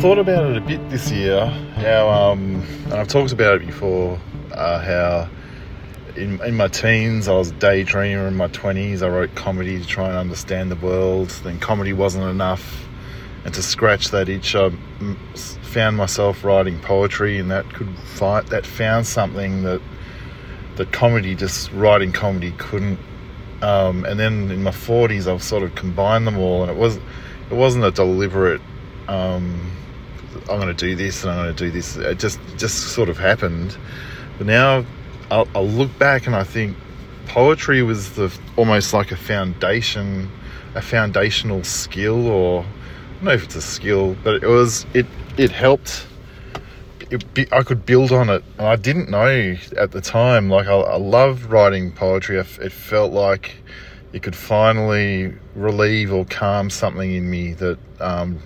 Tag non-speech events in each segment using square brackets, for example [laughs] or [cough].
thought about it a bit this year. How um, and I've talked about it before. Uh, how in in my teens I was a daydreamer. In my twenties I wrote comedy to try and understand the world. Then comedy wasn't enough, and to scratch that itch, I found myself writing poetry, and that could find that found something that that comedy just writing comedy couldn't. Um, and then in my forties I've sort of combined them all, and it was it wasn't a deliberate. Um, I'm going to do this and I'm going to do this. It just just sort of happened. But now I'll, look back and I think poetry was the almost like a foundation, a foundational skill, or I don't know if it's a skill, but it was it it helped. It, I could build on it, and I didn't know at the time. Like I, I loved writing poetry. It felt like it could finally relieve or calm something in me that um,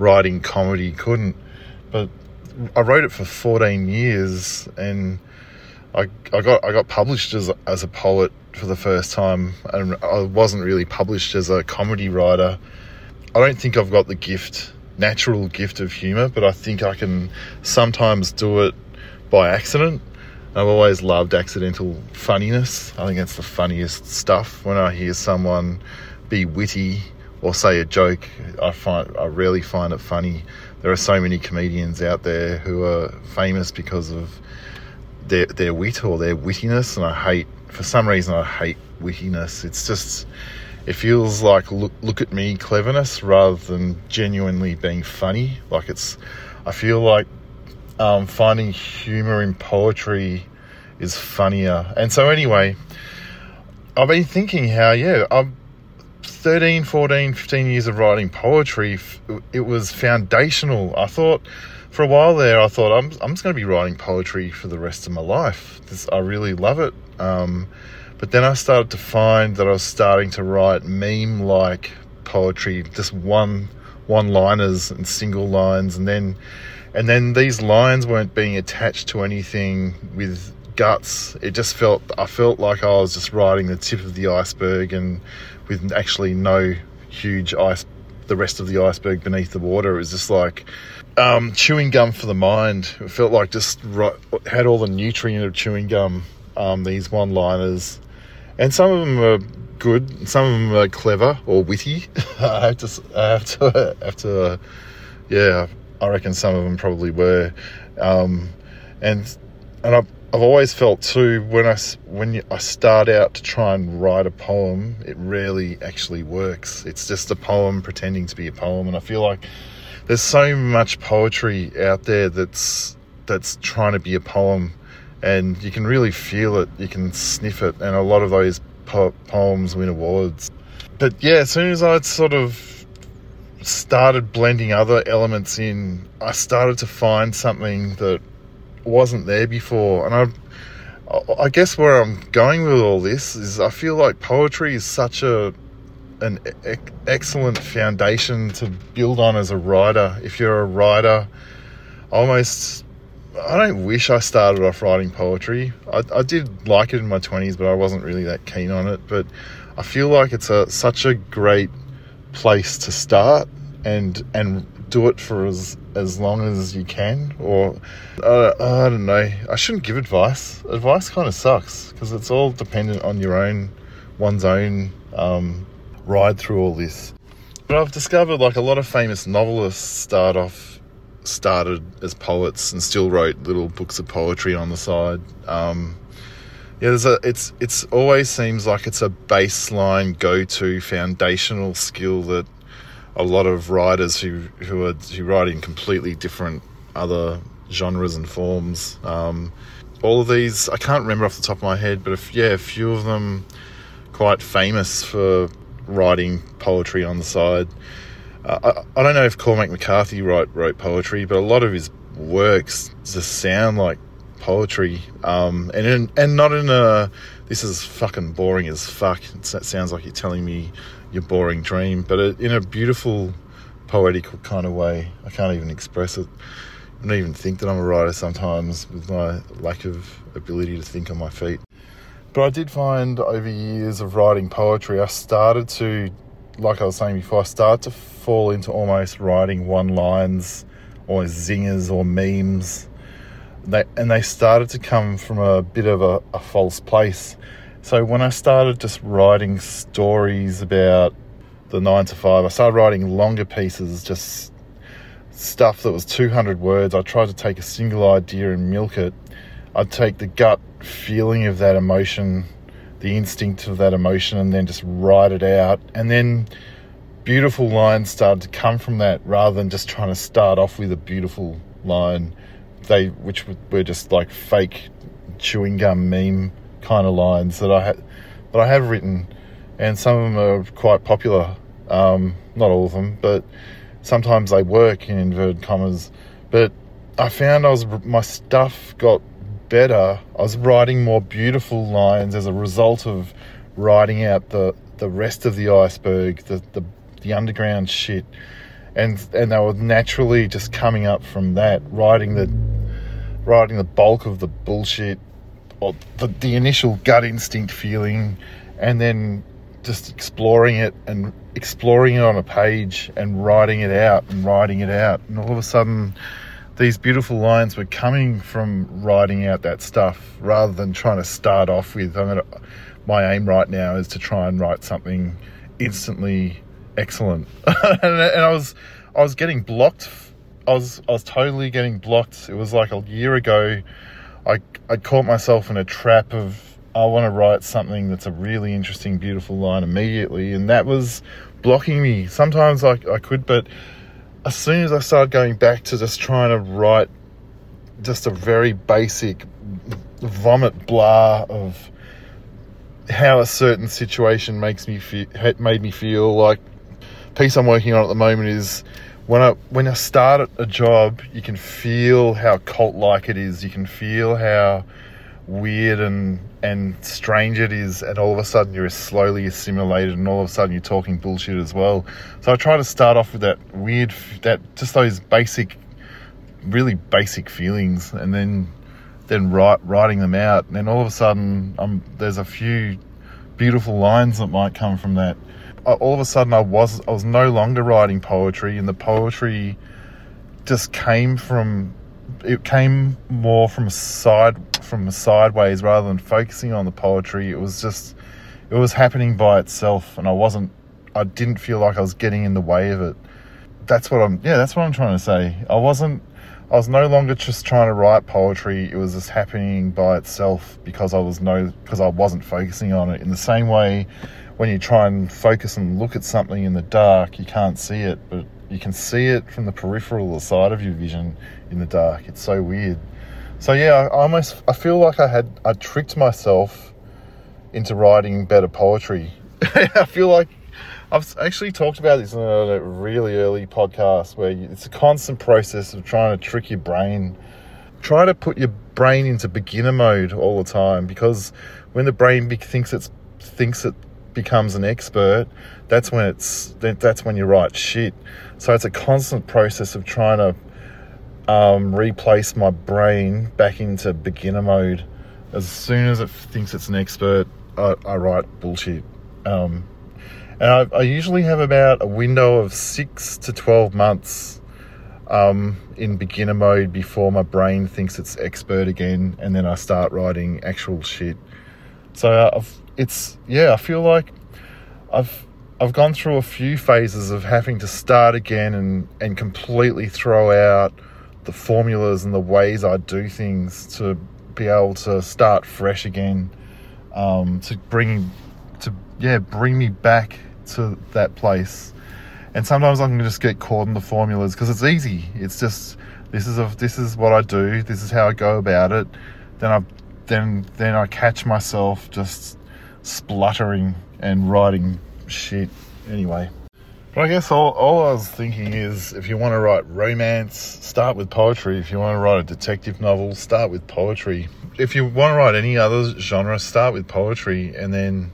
writing comedy couldn't. But I wrote it for 14 years and I, I got I got published as as a poet for the first time and I wasn't really published as a comedy writer. I don't think I've got the gift, natural gift of humor, but I think I can sometimes do it by accident. I've always loved accidental funniness. I think that's the funniest stuff when I hear someone be witty or say a joke, I find I rarely find it funny. There are so many comedians out there who are famous because of their their wit or their wittiness, and I hate for some reason I hate wittiness. It's just it feels like look look at me cleverness rather than genuinely being funny. Like it's I feel like um, finding humor in poetry is funnier. And so anyway, I've been thinking how yeah I'm 13, 14, 15 years of writing poetry, it was foundational. I thought for a while there, I thought I'm, I'm just going to be writing poetry for the rest of my life. This, I really love it. Um, but then I started to find that I was starting to write meme like poetry, just one one liners and single lines, and then and then these lines weren't being attached to anything with guts. It just felt I felt like I was just riding the tip of the iceberg and with actually no huge ice, the rest of the iceberg beneath the water. It was just like um, chewing gum for the mind. It felt like just right, had all the nutrient of chewing gum. Um, these one-liners, and some of them are good. Some of them are clever or witty. [laughs] I have to, I have to, [laughs] have to, yeah. I reckon some of them probably were, um, and and I I've always felt too when I when I start out to try and write a poem, it rarely actually works. It's just a poem pretending to be a poem, and I feel like there's so much poetry out there that's that's trying to be a poem, and you can really feel it, you can sniff it, and a lot of those po- poems win awards. But yeah, as soon as I sort of started blending other elements in, I started to find something that wasn't there before. And I, I guess where I'm going with all this is I feel like poetry is such a an excellent foundation to build on as a writer. If you're a writer, almost I don't wish I started off writing poetry. I, I did like it in my 20s, but I wasn't really that keen on it. But I feel like it's a such a great place to start and and do it for as as long as you can. Or uh, I don't know. I shouldn't give advice. Advice kind of sucks because it's all dependent on your own one's own um, ride through all this. But I've discovered like a lot of famous novelists start off started as poets and still wrote little books of poetry on the side. Um, yeah, there's a it's it's always seems like it's a baseline go to foundational skill that a lot of writers who who are who write in completely different other genres and forms. Um, all of these, I can't remember off the top of my head, but if, yeah, a few of them quite famous for writing poetry on the side. Uh, I, I, don't know if Cormac McCarthy wrote wrote poetry, but a lot of his works just sound like poetry, um, and in, and not in a this is fucking boring as fuck. It sounds like you're telling me your boring dream, but in a beautiful, poetical kind of way. I can't even express it. I don't even think that I'm a writer sometimes with my lack of ability to think on my feet. But I did find over years of writing poetry, I started to, like I was saying before, I started to fall into almost writing one lines or zingers or memes. They, and they started to come from a bit of a, a false place. So when I started just writing stories about the nine to five, I started writing longer pieces, just stuff that was 200 words. I tried to take a single idea and milk it. I'd take the gut feeling of that emotion, the instinct of that emotion, and then just write it out. And then beautiful lines started to come from that rather than just trying to start off with a beautiful line. They, which were just like fake chewing gum meme kind of lines that I had, that I have written, and some of them are quite popular. Um, not all of them, but sometimes they work in inverted commas. But I found I was my stuff got better. I was writing more beautiful lines as a result of writing out the the rest of the iceberg, the the, the underground shit, and and they were naturally just coming up from that, writing the writing the bulk of the bullshit, or the, the initial gut instinct feeling, and then just exploring it and exploring it on a page and writing it out and writing it out. And all of a sudden, these beautiful lines were coming from writing out that stuff rather than trying to start off with. I'm gonna, my aim right now is to try and write something instantly excellent. [laughs] and, and I was, I was getting blocked. I was, I was totally getting blocked. It was like a year ago. I, I caught myself in a trap of I want to write something that's a really interesting, beautiful line immediately, and that was blocking me. Sometimes I, I could, but as soon as I started going back to just trying to write just a very basic vomit blah of how a certain situation makes me feel, made me feel like piece I'm working on at the moment is when I when I start a job, you can feel how cult like it is. You can feel how weird and and strange it is. And all of a sudden you're slowly assimilated and all of a sudden you're talking bullshit as well. So i try to start off with that weird that just those basic really basic feelings and then then write, writing them out. And then all of a sudden um, there's a few beautiful lines that might come from that all of a sudden i was i was no longer writing poetry and the poetry just came from it came more from a side from a sideways rather than focusing on the poetry. It was just it was happening by itself, and I wasn't. I didn't feel like I was getting in the way of it. That's what I'm. Yeah, that's what I'm trying to say. I wasn't. I was no longer just trying to write poetry. It was just happening by itself because I was no because I wasn't focusing on it. In the same way, when you try and focus and look at something in the dark, you can't see it, but you can see it from the peripheral the side of your vision in the dark. It's so weird. So yeah, I almost I feel like I had I tricked myself into writing better poetry. [laughs] I feel like I've actually talked about this in a really early podcast where it's a constant process of trying to trick your brain. Try to put your brain into beginner mode all the time because when the brain thinks it's thinks it becomes an expert, that's when it's that's when you write shit. So it's a constant process of trying to um, replace my brain back into beginner mode. As soon as it thinks it's an expert, I, I write bullshit. Um, and I, I, usually have about a window of six to twelve months um, in beginner mode before my brain thinks it's expert again, and then I start writing actual shit. So uh, I've, it's yeah, I feel like I've I've gone through a few phases of having to start again and, and completely throw out the formulas and the ways I do things to be able to start fresh again, um, to bring to yeah bring me back to that place. And sometimes I can just get caught in the formulas because it's easy. It's just this is a, this is what I do. This is how I go about it. Then I then then I catch myself just spluttering and writing shit anyway. But I guess all, all I was thinking is if you want to write romance, start with poetry. If you want to write a detective novel, start with poetry. If you want to write any other genre, start with poetry and then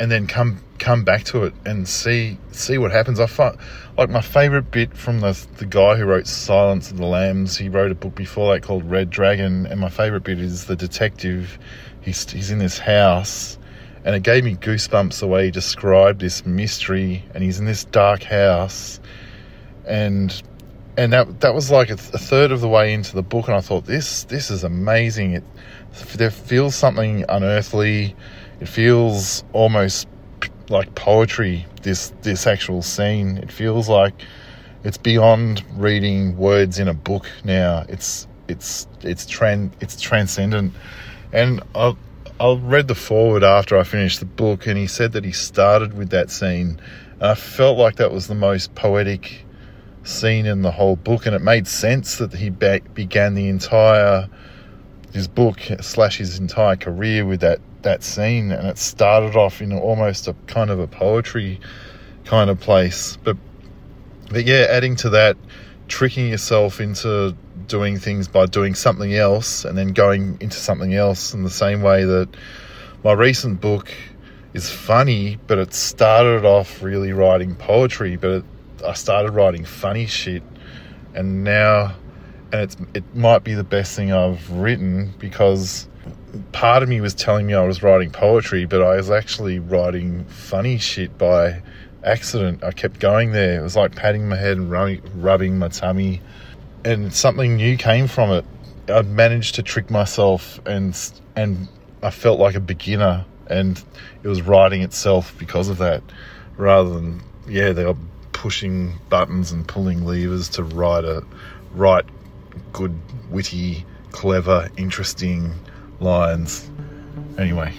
and then come come back to it and see see what happens. I find like my favorite bit from the the guy who wrote Silence of the Lambs. He wrote a book before that called Red Dragon, and my favorite bit is the detective. He's he's in this house and it gave me goosebumps the way he described this mystery and he's in this dark house and and that that was like a, th- a, third of the way into the book, and I thought this this is amazing. It there feels something unearthly. It feels almost like poetry. This this actual scene. It feels like it's beyond reading words in a book now. It's it's it's tran it's transcendent, and I I read the foreword after I finished the book, and he said that he started with that scene. And I felt like that was the most poetic scene in the whole book, and it made sense that he be- began the entire his book slash his entire career with that that scene, and it started off in almost a kind of a poetry kind of place. But but yeah, adding to that, tricking yourself into doing things by doing something else and then going into something else in the same way that my recent book is funny, but it started off really writing poetry, but it I started writing funny shit, and now, and it's it might be the best thing I've written because part of me was telling me I was writing poetry, but I was actually writing funny shit by accident. I kept going there. It was like patting my head and rubbing, rubbing my tummy, and something new came from it. I managed to trick myself, and and I felt like a beginner, and it was writing itself because of that, rather than yeah, they were pushing buttons and pulling levers to write a write good, witty, clever, interesting lines. Anyway.